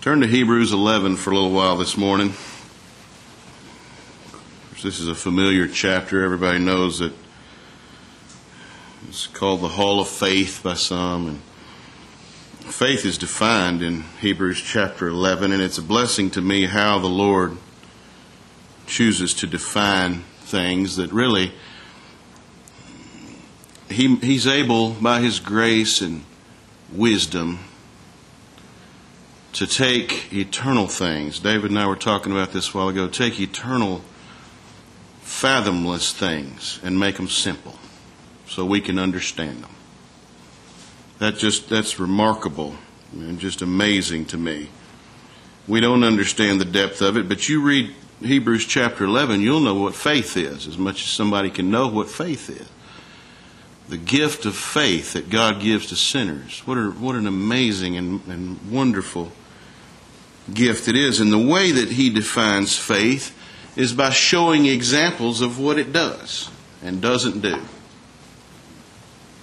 Turn to Hebrews 11 for a little while this morning. This is a familiar chapter. Everybody knows that it's called the Hall of Faith by some. And faith is defined in Hebrews chapter 11, and it's a blessing to me how the Lord chooses to define things that really he, He's able, by His grace and wisdom, to take eternal things. David and I were talking about this a while ago. Take eternal fathomless things and make them simple so we can understand them. That just that's remarkable and just amazing to me. We don't understand the depth of it, but you read Hebrews chapter 11, you'll know what faith is as much as somebody can know what faith is. The gift of faith that God gives to sinners. What, a, what an amazing and, and wonderful gift it is. And the way that he defines faith is by showing examples of what it does and doesn't do.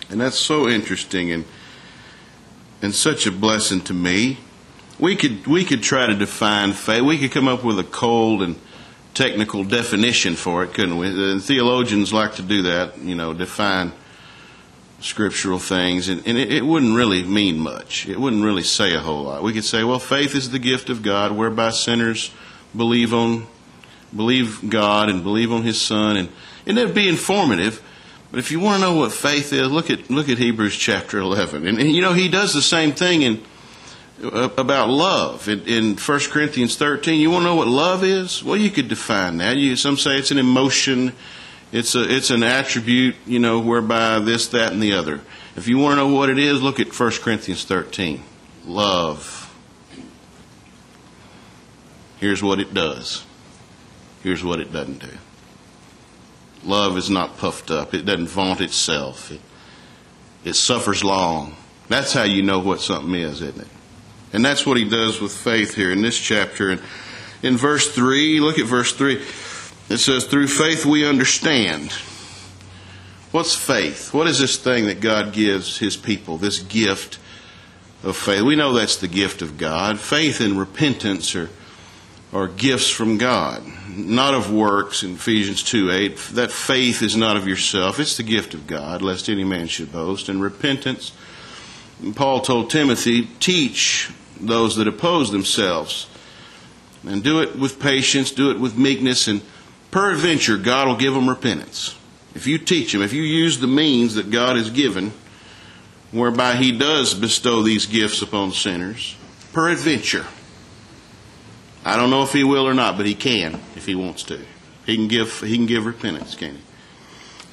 And that's so interesting and and such a blessing to me. We could we could try to define faith. We could come up with a cold and technical definition for it, couldn't we? And theologians like to do that, you know, define scriptural things, and, and it, it wouldn't really mean much. It wouldn't really say a whole lot. We could say, well, faith is the gift of God, whereby sinners believe on believe God and believe on His Son, and, and it'd be informative. But if you want to know what faith is, look at look at Hebrews chapter eleven, and, and you know He does the same thing in about love in, in 1 Corinthians thirteen. You want to know what love is? Well, you could define that. You, some say it's an emotion, it's a it's an attribute, you know, whereby this, that, and the other. If you want to know what it is, look at 1 Corinthians thirteen. Love. Here's what it does. Here's what it doesn't do. Love is not puffed up. It doesn't vaunt itself. It, it suffers long. That's how you know what something is, isn't it? And that's what he does with faith here in this chapter. And in verse 3, look at verse 3. It says, Through faith we understand. What's faith? What is this thing that God gives his people, this gift of faith? We know that's the gift of God. Faith and repentance are are gifts from God, not of works in Ephesians 2 8. That faith is not of yourself, it's the gift of God, lest any man should boast. And repentance, Paul told Timothy, teach those that oppose themselves. And do it with patience, do it with meekness, and peradventure God will give them repentance. If you teach them, if you use the means that God has given, whereby He does bestow these gifts upon sinners, peradventure I don't know if he will or not, but he can if he wants to. He can give he can give repentance, can he?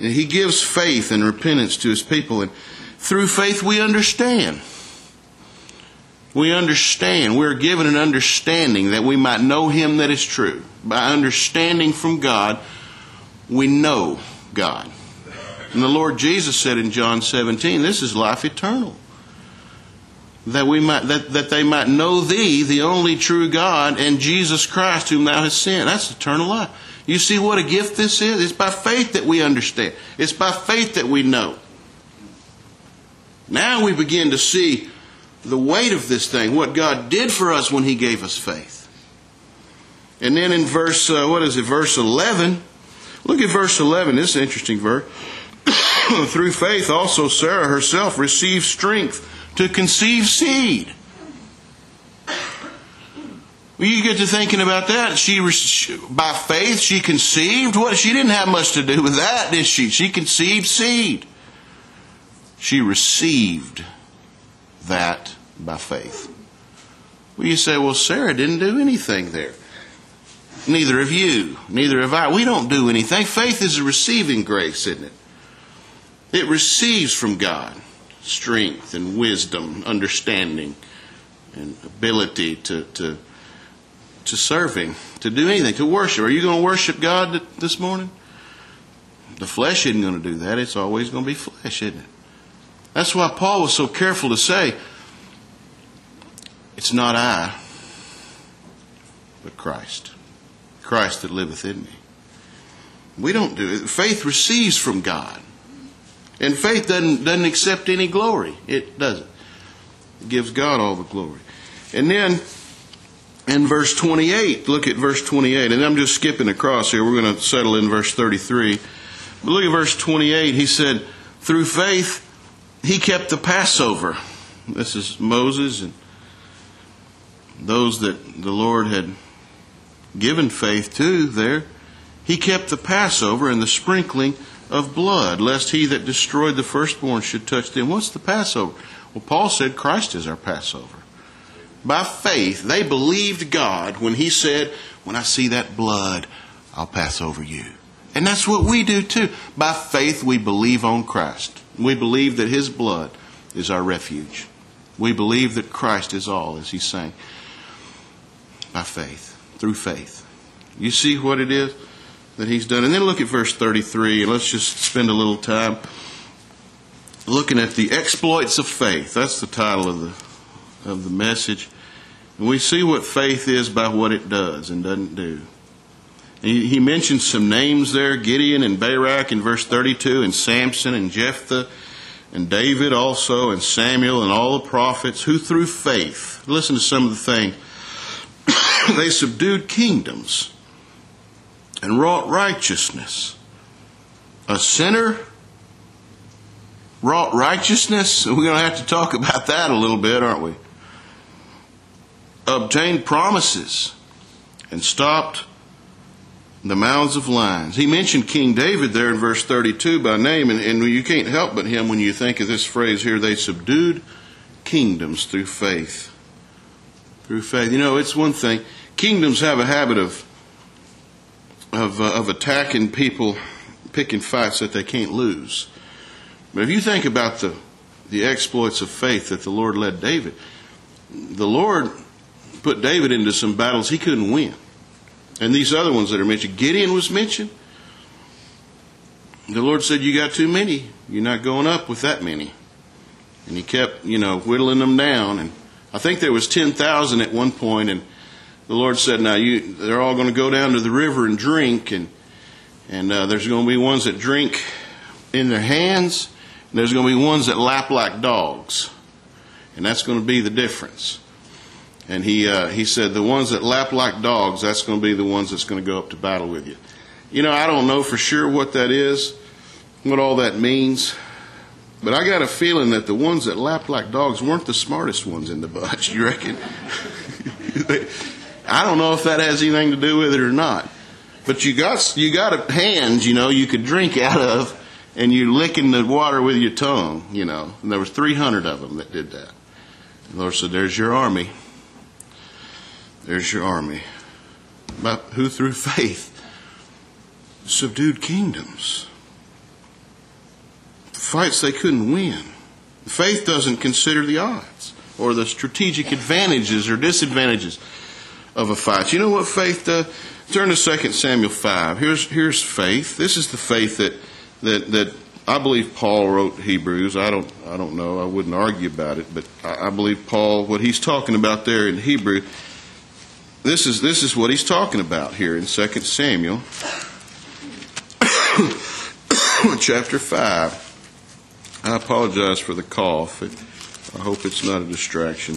And he gives faith and repentance to his people, and through faith we understand. We understand. We're given an understanding that we might know him that is true. By understanding from God, we know God. And the Lord Jesus said in John 17, this is life eternal that we might that, that they might know thee, the only true God, and Jesus Christ whom thou hast sent. That's eternal life. You see what a gift this is? It's by faith that we understand. It's by faith that we know. Now we begin to see the weight of this thing, what God did for us when He gave us faith. And then in verse, uh, what is it, verse 11? Look at verse 11. This is interesting verse. Through faith also Sarah herself received strength to conceive seed. Well, you get to thinking about that. She, by faith, she conceived. What? She didn't have much to do with that, did she? She conceived seed. She received that by faith. Well, you say, well, Sarah didn't do anything there. Neither have you. Neither have I. We don't do anything. Faith is a receiving grace, isn't it? It receives from God strength and wisdom, understanding, and ability to, to, to serving, to do anything, to worship. Are you going to worship God this morning? The flesh isn't going to do that. It's always going to be flesh, isn't it? That's why Paul was so careful to say, it's not I, but Christ. Christ that liveth in me. We don't do it. Faith receives from God. And faith doesn't, doesn't accept any glory. It doesn't. It gives God all the glory. And then in verse 28. Look at verse 28. And I'm just skipping across here. We're going to settle in verse 33. But look at verse 28. He said, Through faith, he kept the Passover. This is Moses and those that the Lord had given faith to there. He kept the Passover and the sprinkling of blood, lest he that destroyed the firstborn should touch them. What's the Passover? Well, Paul said Christ is our Passover. By faith, they believed God when he said, When I see that blood, I'll pass over you. And that's what we do too. By faith, we believe on Christ. We believe that his blood is our refuge. We believe that Christ is all, as he's saying. By faith, through faith. You see what it is that he's done? And then look at verse 33, and let's just spend a little time looking at the exploits of faith. That's the title of the, of the message. And we see what faith is by what it does and doesn't do. He, he mentions some names there Gideon and Barak in verse 32, and Samson and Jephthah, and David also, and Samuel, and all the prophets who through faith, listen to some of the things, they subdued kingdoms and wrought righteousness. A sinner wrought righteousness. We're going to have to talk about that a little bit, aren't we? Obtained promises and stopped the mouths of lions. He mentioned King David there in verse 32 by name, and, and you can't help but him when you think of this phrase here. They subdued kingdoms through faith. Through faith. You know, it's one thing. Kingdoms have a habit of of, uh, of attacking people, picking fights that they can't lose. But if you think about the the exploits of faith that the Lord led David, the Lord put David into some battles he couldn't win. And these other ones that are mentioned, Gideon was mentioned. The Lord said, You got too many. You're not going up with that many. And he kept, you know, whittling them down. And I think there was 10,000 at one point, and the Lord said, Now you, they're all going to go down to the river and drink, and, and uh, there's going to be ones that drink in their hands, and there's going to be ones that lap like dogs. And that's going to be the difference. And he, uh, he said, the ones that lap like dogs, that's going to be the ones that's going to go up to battle with you. You know, I don't know for sure what that is, what all that means, but I got a feeling that the ones that lapped like dogs weren't the smartest ones in the bunch, you reckon? I don't know if that has anything to do with it or not. But you got, you got hands, you know, you could drink out of, and you're licking the water with your tongue, you know. And there was 300 of them that did that. The Lord said, there's your army. There's your army. But who through faith subdued kingdoms, fights they couldn't win. Faith doesn't consider the odds or the strategic advantages or disadvantages of a fight. You know what faith does? Turn to 2 Samuel 5. Here's, here's faith. This is the faith that, that, that I believe Paul wrote Hebrews. I don't, I don't know. I wouldn't argue about it, but I, I believe Paul, what he's talking about there in Hebrew, this is, this is what he's talking about here in 2 Samuel chapter 5. I apologize for the cough. I hope it's not a distraction.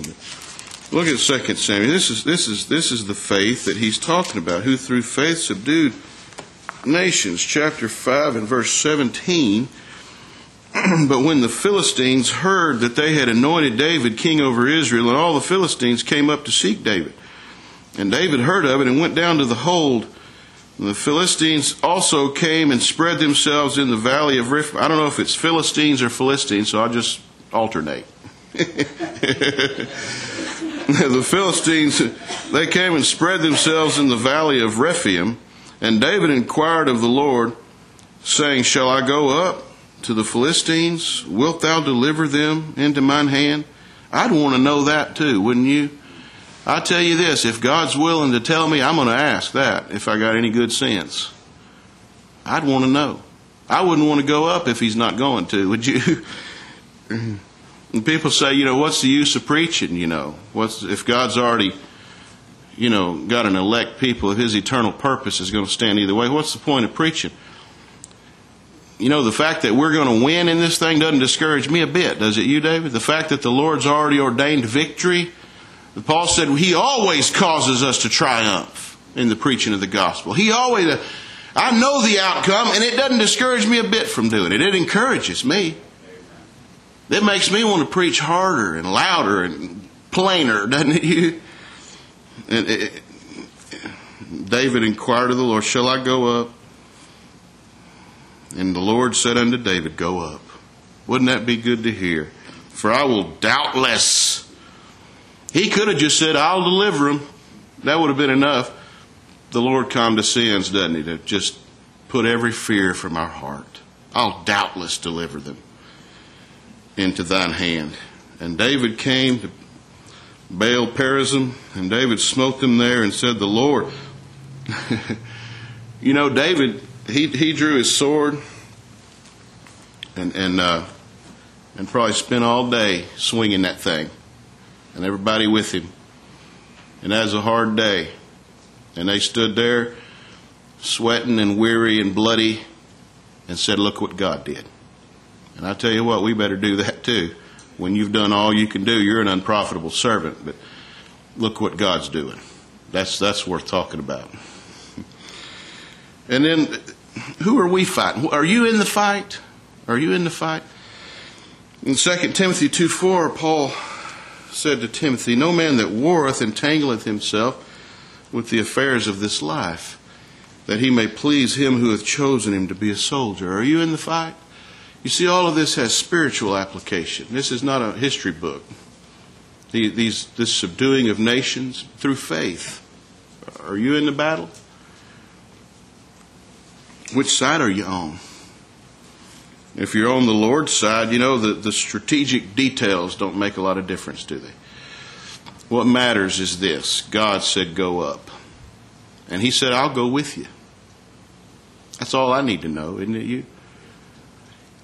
Look at 2 Samuel. This is, this, is, this is the faith that he's talking about, who through faith subdued nations. Chapter 5 and verse 17. but when the Philistines heard that they had anointed David king over Israel, and all the Philistines came up to seek David. And David heard of it and went down to the hold. The Philistines also came and spread themselves in the valley of Rephaim. I don't know if it's Philistines or Philistines, so I'll just alternate. the Philistines, they came and spread themselves in the valley of Rephaim. And David inquired of the Lord, saying, Shall I go up to the Philistines? Wilt thou deliver them into mine hand? I'd want to know that too, wouldn't you? I tell you this, if God's willing to tell me, I'm going to ask that if I got any good sense. I'd want to know. I wouldn't want to go up if he's not going to, would you? and people say, you know, what's the use of preaching, you know? What's if God's already you know, got an elect people, if his eternal purpose is going to stand either way, what's the point of preaching? You know, the fact that we're going to win in this thing doesn't discourage me a bit, does it you, David? The fact that the Lord's already ordained victory Paul said he always causes us to triumph in the preaching of the gospel. He always, uh, I know the outcome, and it doesn't discourage me a bit from doing it. It encourages me. It makes me want to preach harder and louder and plainer, doesn't it? You? And it, David inquired of the Lord, Shall I go up? And the Lord said unto David, Go up. Wouldn't that be good to hear? For I will doubtless. He could have just said, I'll deliver him. That would have been enough. The Lord condescends, doesn't he, to just put every fear from our heart. I'll doubtless deliver them into thine hand. And David came to Baal Perazim, and David smote them there and said, The Lord. you know, David, he, he drew his sword and, and, uh, and probably spent all day swinging that thing, and everybody with him. And that was a hard day. And they stood there, sweating and weary and bloody, and said, Look what God did. And I tell you what, we better do that too. When you've done all you can do, you're an unprofitable servant, but look what God's doing. That's, that's worth talking about. And then, who are we fighting? Are you in the fight? Are you in the fight? In 2 Timothy 2 4, Paul said to Timothy, No man that warreth entangleth himself with the affairs of this life, that he may please him who hath chosen him to be a soldier. Are you in the fight? You see, all of this has spiritual application. This is not a history book. These, this subduing of nations through faith. Are you in the battle? Which side are you on? If you're on the Lord's side, you know the, the strategic details don't make a lot of difference, do they? What matters is this God said, Go up. And He said, I'll go with you. That's all I need to know, isn't it, you?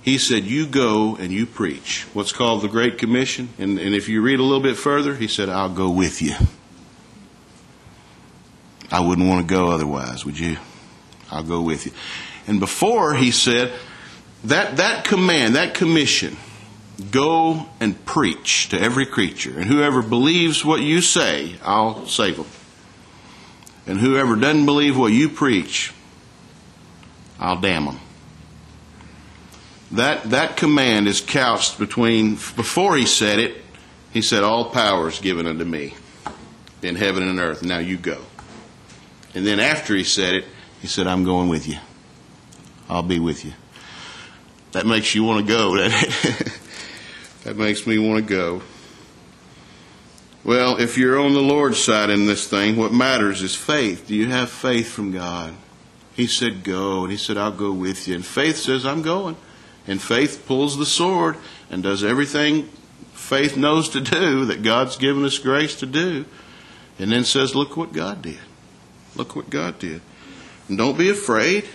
He said, You go and you preach. What's called the Great Commission. And, and if you read a little bit further, He said, I'll go with you. I wouldn't want to go otherwise, would you? I'll go with you. And before he said, that, that command, that commission, go and preach to every creature. And whoever believes what you say, I'll save them. And whoever doesn't believe what you preach, I'll damn them. That, that command is couched between, before he said it, he said, All power is given unto me in heaven and earth. Now you go. And then after he said it, he said, I'm going with you. I'll be with you. That makes you want to go. that makes me want to go. Well, if you're on the Lord's side in this thing, what matters is faith. Do you have faith from God? He said, Go. And he said, I'll go with you. And faith says, I'm going. And faith pulls the sword and does everything faith knows to do that God's given us grace to do. And then says, Look what God did. Look what God did. And don't be afraid.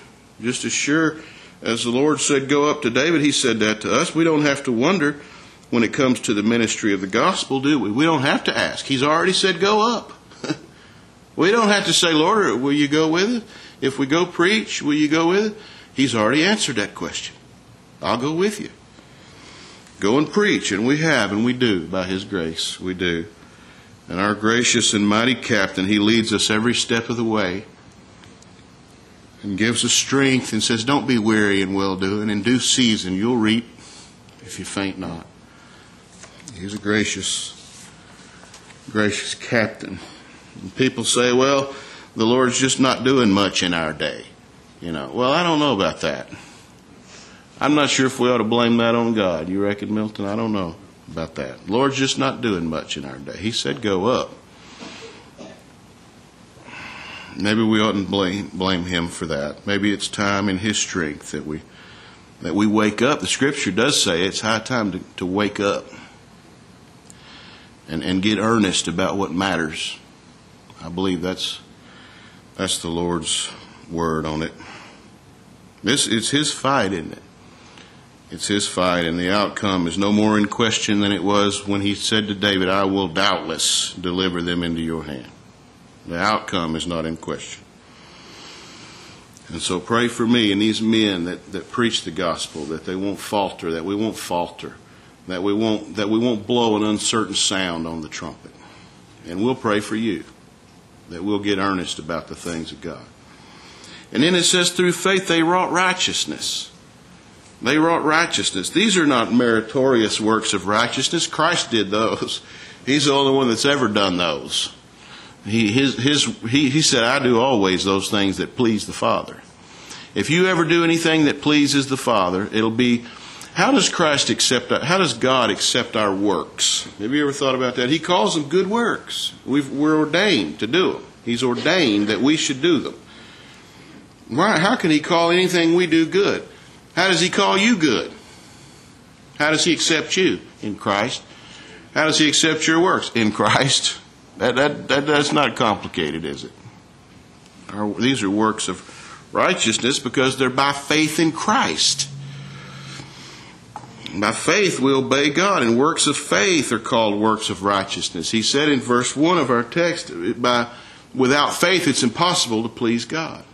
Just as sure as the Lord said, Go up to David, He said that to us. We don't have to wonder when it comes to the ministry of the gospel, do we? We don't have to ask. He's already said, Go up. we don't have to say, Lord, will you go with it? If we go preach, will you go with it? He's already answered that question. I'll go with you. Go and preach, and we have, and we do, by His grace. We do. And our gracious and mighty captain, He leads us every step of the way and gives us strength and says, Don't be weary in well doing. In due season you'll reap if you faint not. He's a gracious, gracious captain. And people say, Well, the Lord's just not doing much in our day. You know, well, I don't know about that. I'm not sure if we ought to blame that on God. You reckon, Milton? I don't know about that. The Lord's just not doing much in our day. He said, Go up. Maybe we oughtn't blame blame him for that. Maybe it's time in his strength that we that we wake up. The scripture does say it's high time to, to wake up and, and get earnest about what matters. I believe that's that's the Lord's word on it. This it's his fight, isn't it? It's his fight, and the outcome is no more in question than it was when he said to David, I will doubtless deliver them into your hand. The outcome is not in question. And so pray for me and these men that, that preach the gospel that they won't falter, that we won't falter, that we won't, that we won't blow an uncertain sound on the trumpet. And we'll pray for you that we'll get earnest about the things of God. And then it says, through faith they wrought righteousness. They wrought righteousness. These are not meritorious works of righteousness. Christ did those. He's the only one that's ever done those. He, his, his, he, he said, I do always those things that please the Father. If you ever do anything that pleases the Father, it'll be how does Christ accept how does God accept our works? Have you ever thought about that? He calls them good works. we are ordained to do them. He's ordained that we should do them. Why? How can He call anything we do good? How does He call you good? How does He accept you? In Christ. How does He accept your works? In Christ. That, that, that, that's not complicated, is it? Our, these are works of righteousness because they're by faith in Christ. By faith we obey God, and works of faith are called works of righteousness. He said in verse 1 of our text, by, without faith it's impossible to please God.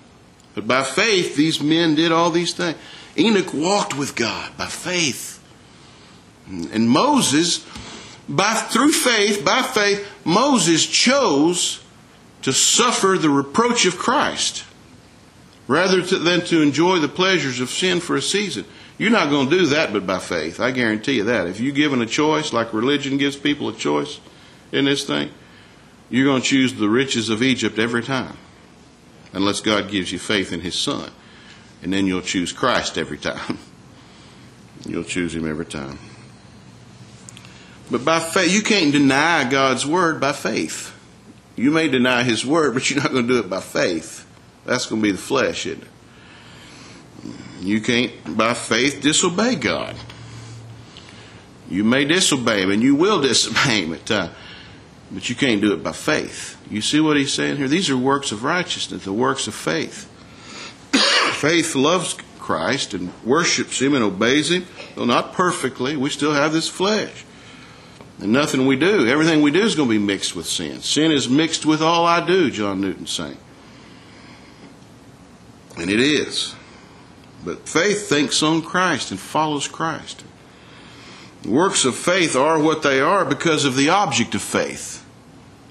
But by faith these men did all these things. Enoch walked with God by faith. And Moses by, through faith, by faith, Moses chose to suffer the reproach of Christ rather than to enjoy the pleasures of sin for a season. You're not going to do that but by faith. I guarantee you that. If you're given a choice, like religion gives people a choice in this thing, you're going to choose the riches of Egypt every time. Unless God gives you faith in His Son. And then you'll choose Christ every time. You'll choose Him every time. But by faith, you can't deny God's word by faith. You may deny His word, but you're not going to do it by faith. That's going to be the flesh, isn't it? You can't, by faith, disobey God. You may disobey Him, and you will disobey Him at times, but you can't do it by faith. You see what He's saying here? These are works of righteousness, the works of faith. faith loves Christ and worships Him and obeys Him, though not perfectly. We still have this flesh. And nothing we do, everything we do is going to be mixed with sin. Sin is mixed with all I do, John Newton saying. And it is. But faith thinks on Christ and follows Christ. Works of faith are what they are because of the object of faith,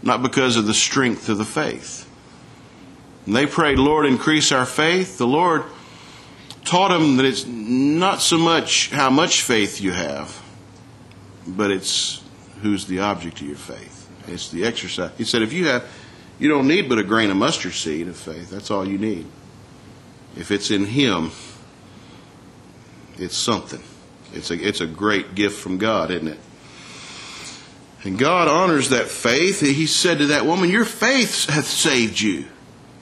not because of the strength of the faith. And they prayed, Lord, increase our faith. The Lord taught them that it's not so much how much faith you have, but it's who's the object of your faith. It's the exercise. He said, if you have, you don't need but a grain of mustard seed of faith. That's all you need. If it's in Him, it's something. It's a, it's a great gift from God, isn't it? And God honors that faith. He said to that woman, Your faith hath saved you.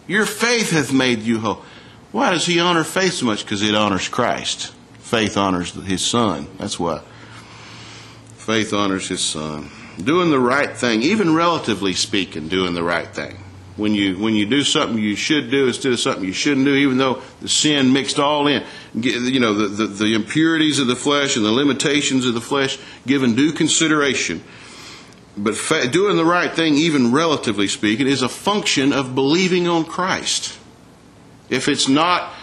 Your faith hath made you whole. Why does He honor faith so much? Because it honors Christ. Faith honors His Son. That's why. Faith honors his son. Doing the right thing, even relatively speaking, doing the right thing. When you when you do something you should do instead of something you shouldn't do, even though the sin mixed all in, you know the, the, the impurities of the flesh and the limitations of the flesh given due consideration. But fa- doing the right thing, even relatively speaking, is a function of believing on Christ. If it's not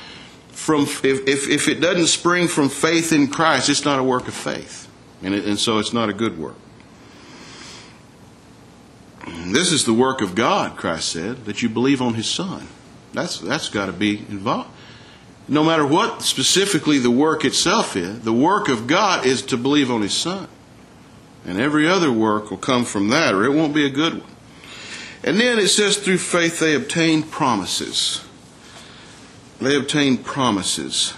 from if, if, if it doesn't spring from faith in Christ, it's not a work of faith. And, it, and so it's not a good work. This is the work of God, Christ said, that you believe on His Son. That's, that's got to be involved. No matter what specifically the work itself is, the work of God is to believe on His Son. And every other work will come from that, or it won't be a good one. And then it says, through faith they obtained promises. They obtained promises.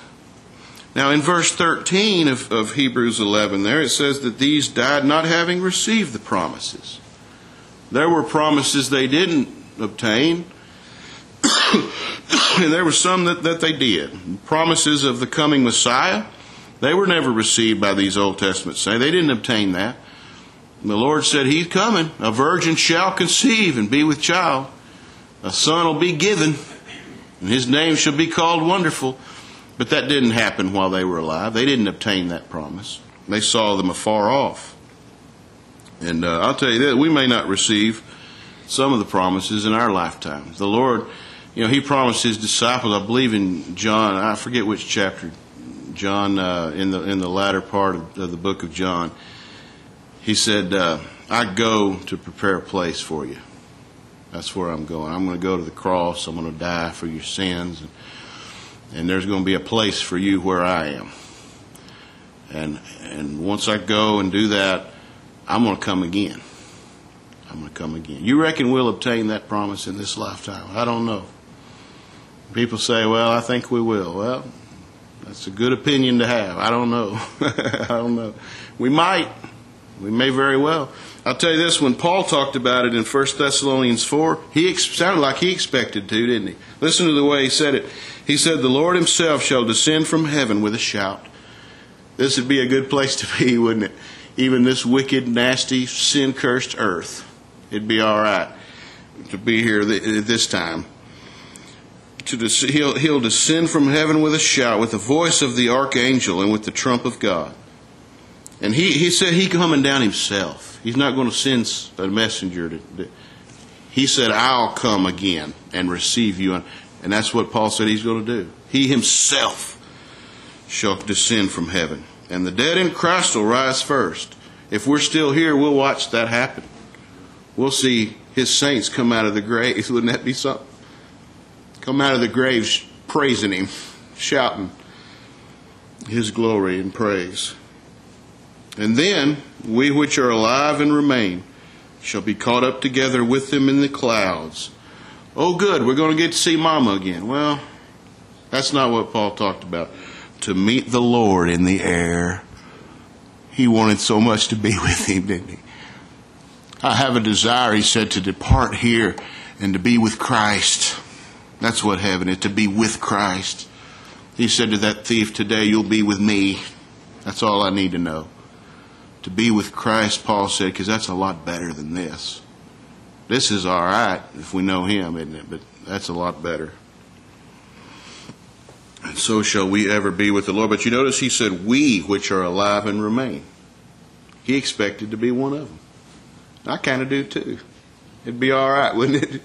Now, in verse 13 of, of Hebrews 11, there it says that these died not having received the promises. There were promises they didn't obtain, and there were some that, that they did. Promises of the coming Messiah, they were never received by these Old Testament saints. They didn't obtain that. The Lord said, He's coming. A virgin shall conceive and be with child. A son will be given, and his name shall be called Wonderful but that didn't happen while they were alive. They didn't obtain that promise. They saw them afar off. And uh, I'll tell you that we may not receive some of the promises in our lifetime. The Lord, you know, He promised His disciples. I believe in John. I forget which chapter. John uh, in the in the latter part of, of, the book of John. He said, uh, I go to prepare a place for you. That's where I'm going. I'm going to go to the cross. I'm going to die for your sins. And, and there's going to be a place for you where I am. And, and once I go and do that, I'm going to come again. I'm going to come again. You reckon we'll obtain that promise in this lifetime? I don't know. People say, well, I think we will. Well, that's a good opinion to have. I don't know. I don't know. We might. We may very well. I'll tell you this, when Paul talked about it in 1 Thessalonians 4, he sounded like he expected to, didn't he? Listen to the way he said it. He said, The Lord himself shall descend from heaven with a shout. This would be a good place to be, wouldn't it? Even this wicked, nasty, sin cursed earth. It'd be all right to be here at uh, this time. He'll, he'll descend from heaven with a shout, with the voice of the archangel, and with the trump of God. And he, he said he coming down himself. He's not going to send a messenger. To, to, he said, I'll come again and receive you. And that's what Paul said he's going to do. He himself shall descend from heaven. And the dead in Christ will rise first. If we're still here, we'll watch that happen. We'll see his saints come out of the graves. Wouldn't that be something? Come out of the graves praising him, shouting his glory and praise. And then we which are alive and remain shall be caught up together with them in the clouds. Oh, good, we're going to get to see Mama again. Well, that's not what Paul talked about. To meet the Lord in the air. He wanted so much to be with him, didn't he? I have a desire, he said, to depart here and to be with Christ. That's what heaven is, to be with Christ. He said to that thief, Today you'll be with me. That's all I need to know to be with Christ, Paul said, because that's a lot better than this. This is all right if we know Him, isn't it? But that's a lot better. And so shall we ever be with the Lord. But you notice He said, We which are alive and remain. He expected to be one of them. I kind of do too. It'd be all right, wouldn't it?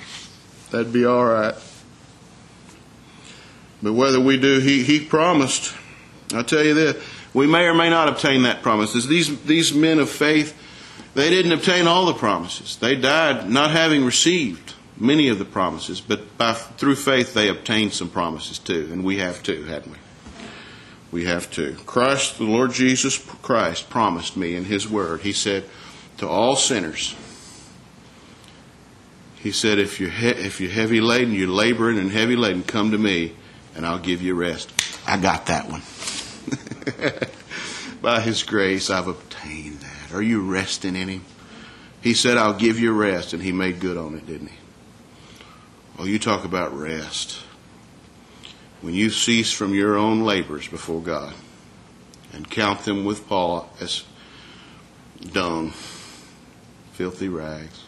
That'd be all right. But whether we do, He, he promised. I'll tell you this we may or may not obtain that promise. These, these men of faith, they didn't obtain all the promises. They died not having received many of the promises, but by, through faith they obtained some promises too, and we have too, hadn't we? We have too. Christ, the Lord Jesus Christ, promised me in His Word. He said to all sinners, He said, if you're, he- if you're heavy laden, you're laboring and heavy laden, come to me, and I'll give you rest. I got that one. By His grace, I've obtained that. Are you resting in Him? He said, I'll give you rest, and He made good on it, didn't He? Well, you talk about rest. When you cease from your own labors before God and count them with Paul as dung, filthy rags,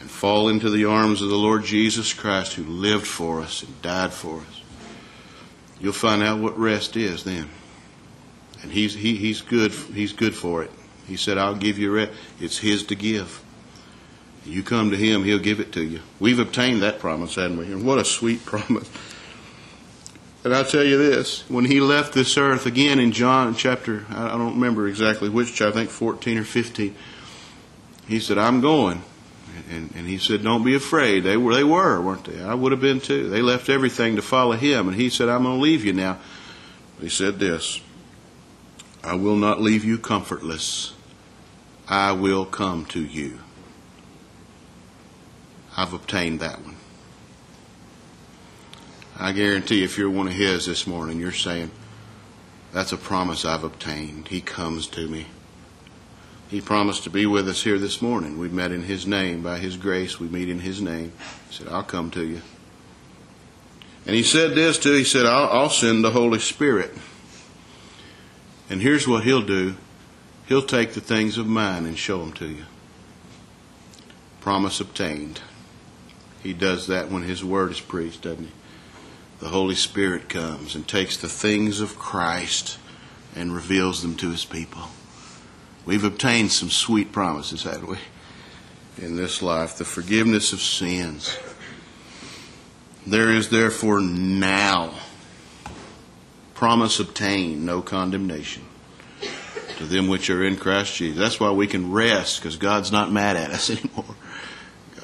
and fall into the arms of the Lord Jesus Christ who lived for us and died for us, you'll find out what rest is then and he's he, he's good he's good for it. He said, "I'll give you rest. It's His to give. You come to Him, He'll give it to you." We've obtained that promise, haven't we? And what a sweet promise! And I'll tell you this: when He left this earth again in John chapter, I don't remember exactly which, I think fourteen or fifteen, He said, "I'm going." And, and he said, "Don't be afraid." They were, they were, weren't they? I would have been too. They left everything to follow him, and he said, "I'm going to leave you now." He said this: I will not leave you comfortless. I will come to you. I've obtained that one. I guarantee if you're one of His this morning, you're saying, That's a promise I've obtained. He comes to me. He promised to be with us here this morning. We met in His name. By His grace, we meet in His name. He said, I'll come to you. And He said this too He said, I'll, I'll send the Holy Spirit. And here's what he'll do he'll take the things of mine and show them to you. Promise obtained. He does that when his word is preached, doesn't he? The Holy Spirit comes and takes the things of Christ and reveals them to his people. We've obtained some sweet promises, haven't we? In this life, the forgiveness of sins. There is therefore now promise obtained, no condemnation to them which are in Christ Jesus. That's why we can rest, because God's not mad at us anymore.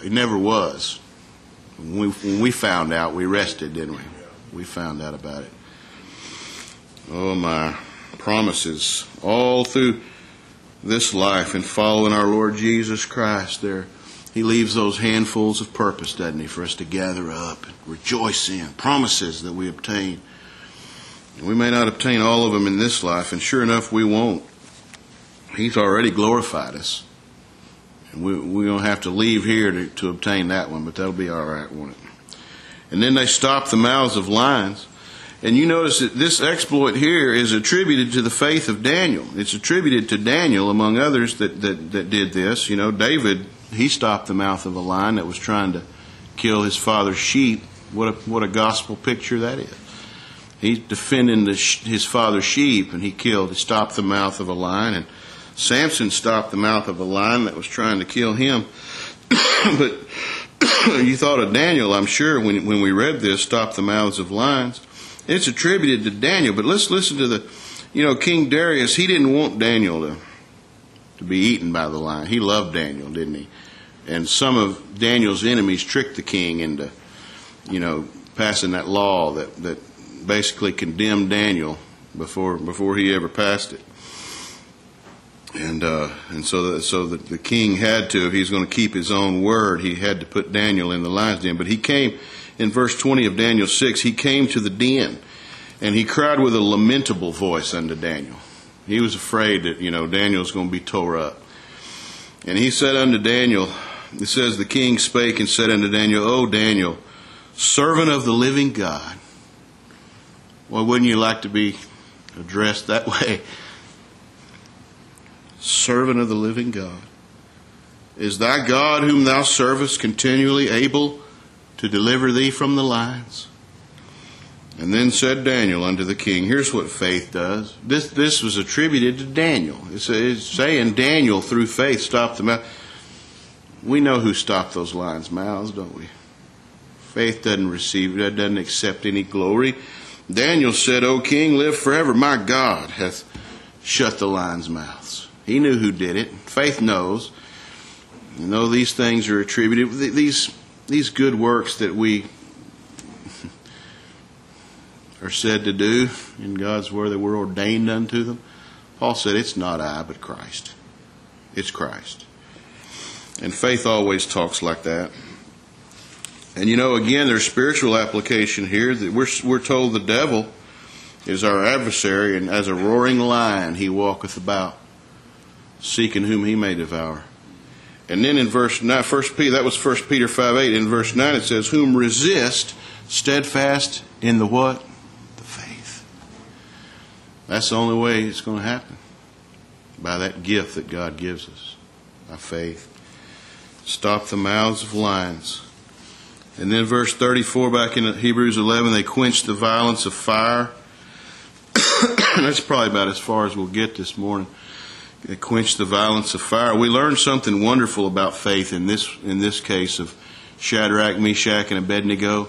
He never was. When we, when we found out, we rested, didn't we? We found out about it. Oh, my promises all through this life and following our Lord Jesus Christ there. He leaves those handfuls of purpose, doesn't he, for us to gather up and rejoice in. Promises that we obtain. We may not obtain all of them in this life, and sure enough, we won't. He's already glorified us. And we, we don't have to leave here to, to obtain that one, but that'll be all right, won't it? And then they stop the mouths of lions. And you notice that this exploit here is attributed to the faith of Daniel. It's attributed to Daniel, among others, that, that, that did this. You know, David, he stopped the mouth of a lion that was trying to kill his father's sheep. What a, what a gospel picture that is. He's defending his father's sheep, and he killed, he stopped the mouth of a lion. And Samson stopped the mouth of a lion that was trying to kill him. but you thought of Daniel, I'm sure, when, when we read this, stop the mouths of lions. It's attributed to Daniel, but let's listen to the, you know, King Darius, he didn't want Daniel to, to be eaten by the lion. He loved Daniel, didn't he? And some of Daniel's enemies tricked the king into, you know, passing that law that, that basically condemned Daniel before before he ever passed it. And uh, and so that, so that the king had to, if he's going to keep his own word, he had to put Daniel in the lion's den. But he came in verse 20 of Daniel 6. He came to the den, and he cried with a lamentable voice unto Daniel. He was afraid that you know Daniel's going to be tore up. And he said unto Daniel, it says the king spake and said unto Daniel, O Daniel, servant of the living God. Well, wouldn't you like to be addressed that way? Servant of the living God. Is thy God whom thou servest continually able to deliver thee from the lions? And then said Daniel unto the king, Here's what faith does. This, this was attributed to Daniel. It's, it's saying Daniel, through faith, stopped the mouth. We know who stopped those lions' mouths, don't we? Faith doesn't receive it, it, doesn't accept any glory. Daniel said, O king, live forever. My God hath shut the lions' mouths. He knew who did it. Faith knows. You know these things are attributed, these, these good works that we are said to do in God's word that we're ordained unto them. Paul said, It's not I, but Christ. It's Christ. And faith always talks like that. And you know, again, there's spiritual application here that we're, we're told the devil is our adversary, and as a roaring lion he walketh about, seeking whom he may devour. And then in verse 9, First Peter, that was 1 Peter 5 8. In verse 9 it says, Whom resist steadfast in the what? The faith. That's the only way it's going to happen. By that gift that God gives us, by faith. Stop the mouths of lions. And then verse 34 back in Hebrews 11, they quenched the violence of fire. That's probably about as far as we'll get this morning. They quenched the violence of fire. We learned something wonderful about faith in this, in this case of Shadrach, Meshach, and Abednego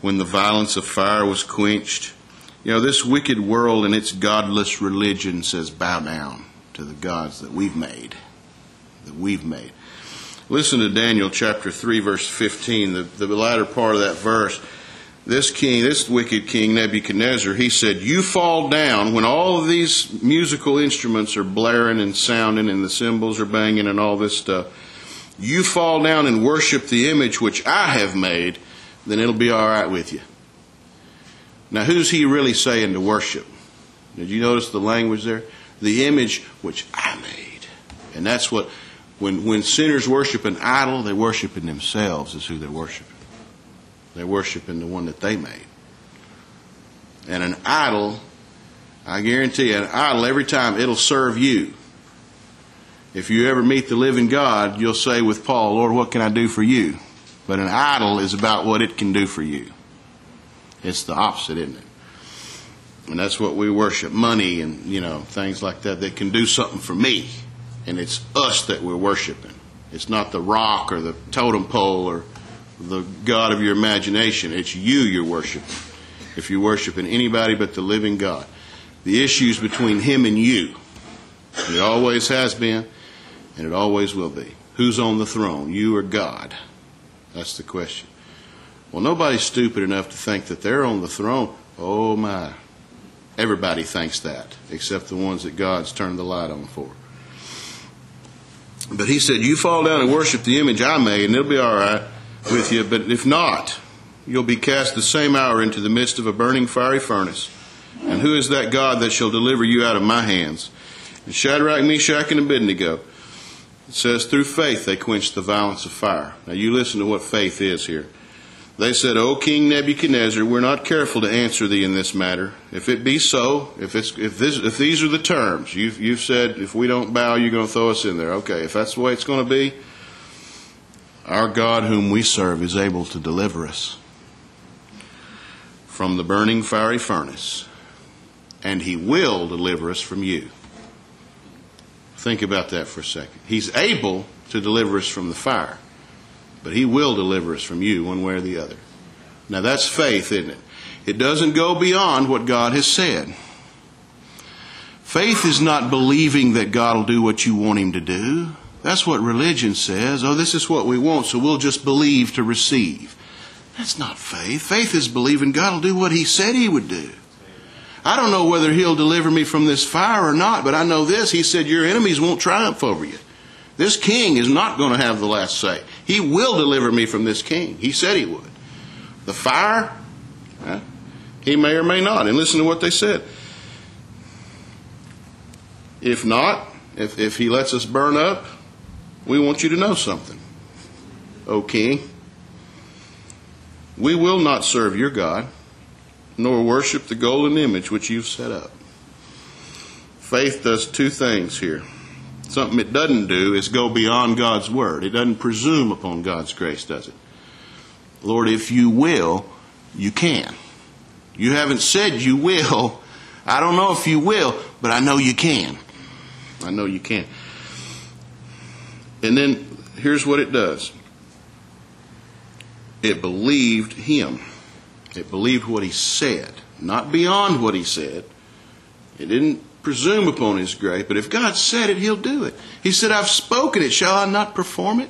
when the violence of fire was quenched. You know, this wicked world and its godless religion says bow down to the gods that we've made. That we've made. Listen to Daniel chapter 3, verse 15, the, the latter part of that verse. This king, this wicked king Nebuchadnezzar, he said, You fall down when all of these musical instruments are blaring and sounding and the cymbals are banging and all this stuff. You fall down and worship the image which I have made, then it'll be all right with you. Now, who's he really saying to worship? Did you notice the language there? The image which I made. And that's what when, when sinners worship an idol, they worship in themselves, is who they're worshiping. They're worshiping the one that they made. And an idol, I guarantee you, an idol, every time it'll serve you. If you ever meet the living God, you'll say with Paul, Lord, what can I do for you? But an idol is about what it can do for you. It's the opposite, isn't it? And that's what we worship money and, you know, things like that that can do something for me and it's us that we're worshiping. It's not the rock or the totem pole or the God of your imagination. It's you you're worshiping. If you're worshiping anybody but the living God, the issues between Him and you, It always has been, and it always will be. Who's on the throne, you or God? That's the question. Well, nobody's stupid enough to think that they're on the throne. Oh, my. Everybody thinks that, except the ones that God's turned the light on for. But he said, You fall down and worship the image I made, and it'll be all right with you. But if not, you'll be cast the same hour into the midst of a burning fiery furnace. And who is that God that shall deliver you out of my hands? And Shadrach, Meshach, and Abednego. It says, Through faith they quenched the violence of fire. Now you listen to what faith is here. They said, O King Nebuchadnezzar, we're not careful to answer thee in this matter. If it be so, if, it's, if, this, if these are the terms, you've, you've said if we don't bow, you're going to throw us in there. Okay, if that's the way it's going to be, our God whom we serve is able to deliver us from the burning fiery furnace, and he will deliver us from you. Think about that for a second. He's able to deliver us from the fire but He will deliver us from you one way or the other. Now that's faith, isn't it? It doesn't go beyond what God has said. Faith is not believing that God will do what you want Him to do. That's what religion says. Oh, this is what we want, so we'll just believe to receive. That's not faith. Faith is believing God will do what He said He would do. I don't know whether He'll deliver me from this fire or not, but I know this. He said, Your enemies won't triumph over you. This king is not going to have the last say. He will deliver me from this king. He said he would. The fire, he may or may not. And listen to what they said. If not, if, if he lets us burn up, we want you to know something, O king. We will not serve your God, nor worship the golden image which you've set up. Faith does two things here. Something it doesn't do is go beyond God's word. It doesn't presume upon God's grace, does it? Lord, if you will, you can. You haven't said you will. I don't know if you will, but I know you can. I know you can. And then here's what it does it believed him, it believed what he said, not beyond what he said. It didn't presume upon his grace, but if God said it, he'll do it. He said, I've spoken it, shall I not perform it?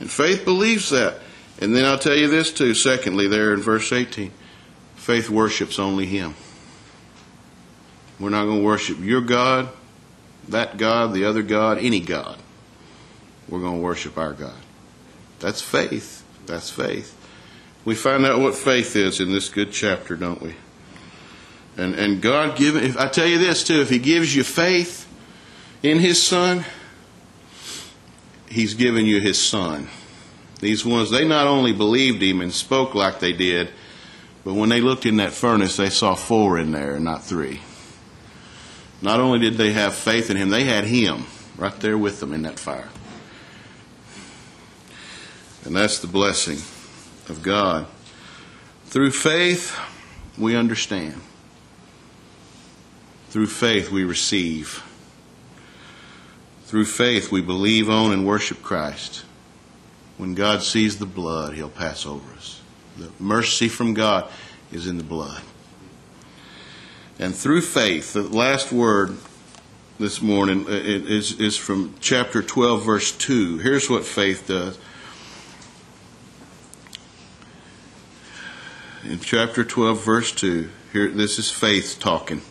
And faith believes that. And then I'll tell you this too, secondly, there in verse 18 faith worships only him. We're not going to worship your God, that God, the other God, any God. We're going to worship our God. That's faith. That's faith. We find out what faith is in this good chapter, don't we? And, and God given, if I tell you this too, if He gives you faith in His Son, He's given you His Son. These ones, they not only believed Him and spoke like they did, but when they looked in that furnace, they saw four in there, not three. Not only did they have faith in Him, they had Him right there with them in that fire. And that's the blessing of God. Through faith, we understand. Through faith, we receive. Through faith, we believe on and worship Christ. When God sees the blood, He'll pass over us. The mercy from God is in the blood. And through faith, the last word this morning uh, is, is from chapter 12, verse 2. Here's what faith does. In chapter 12, verse 2, here, this is faith talking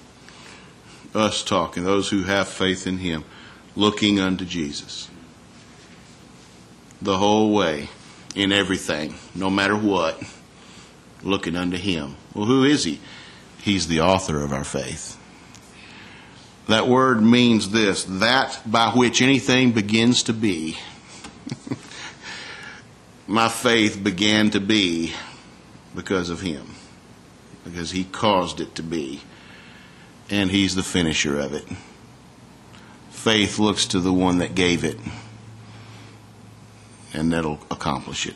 us talking, those who have faith in Him, looking unto Jesus. The whole way, in everything, no matter what, looking unto Him. Well, who is He? He's the author of our faith. That word means this that by which anything begins to be. My faith began to be because of Him, because He caused it to be and He's the finisher of it. Faith looks to the one that gave it, and that'll accomplish it.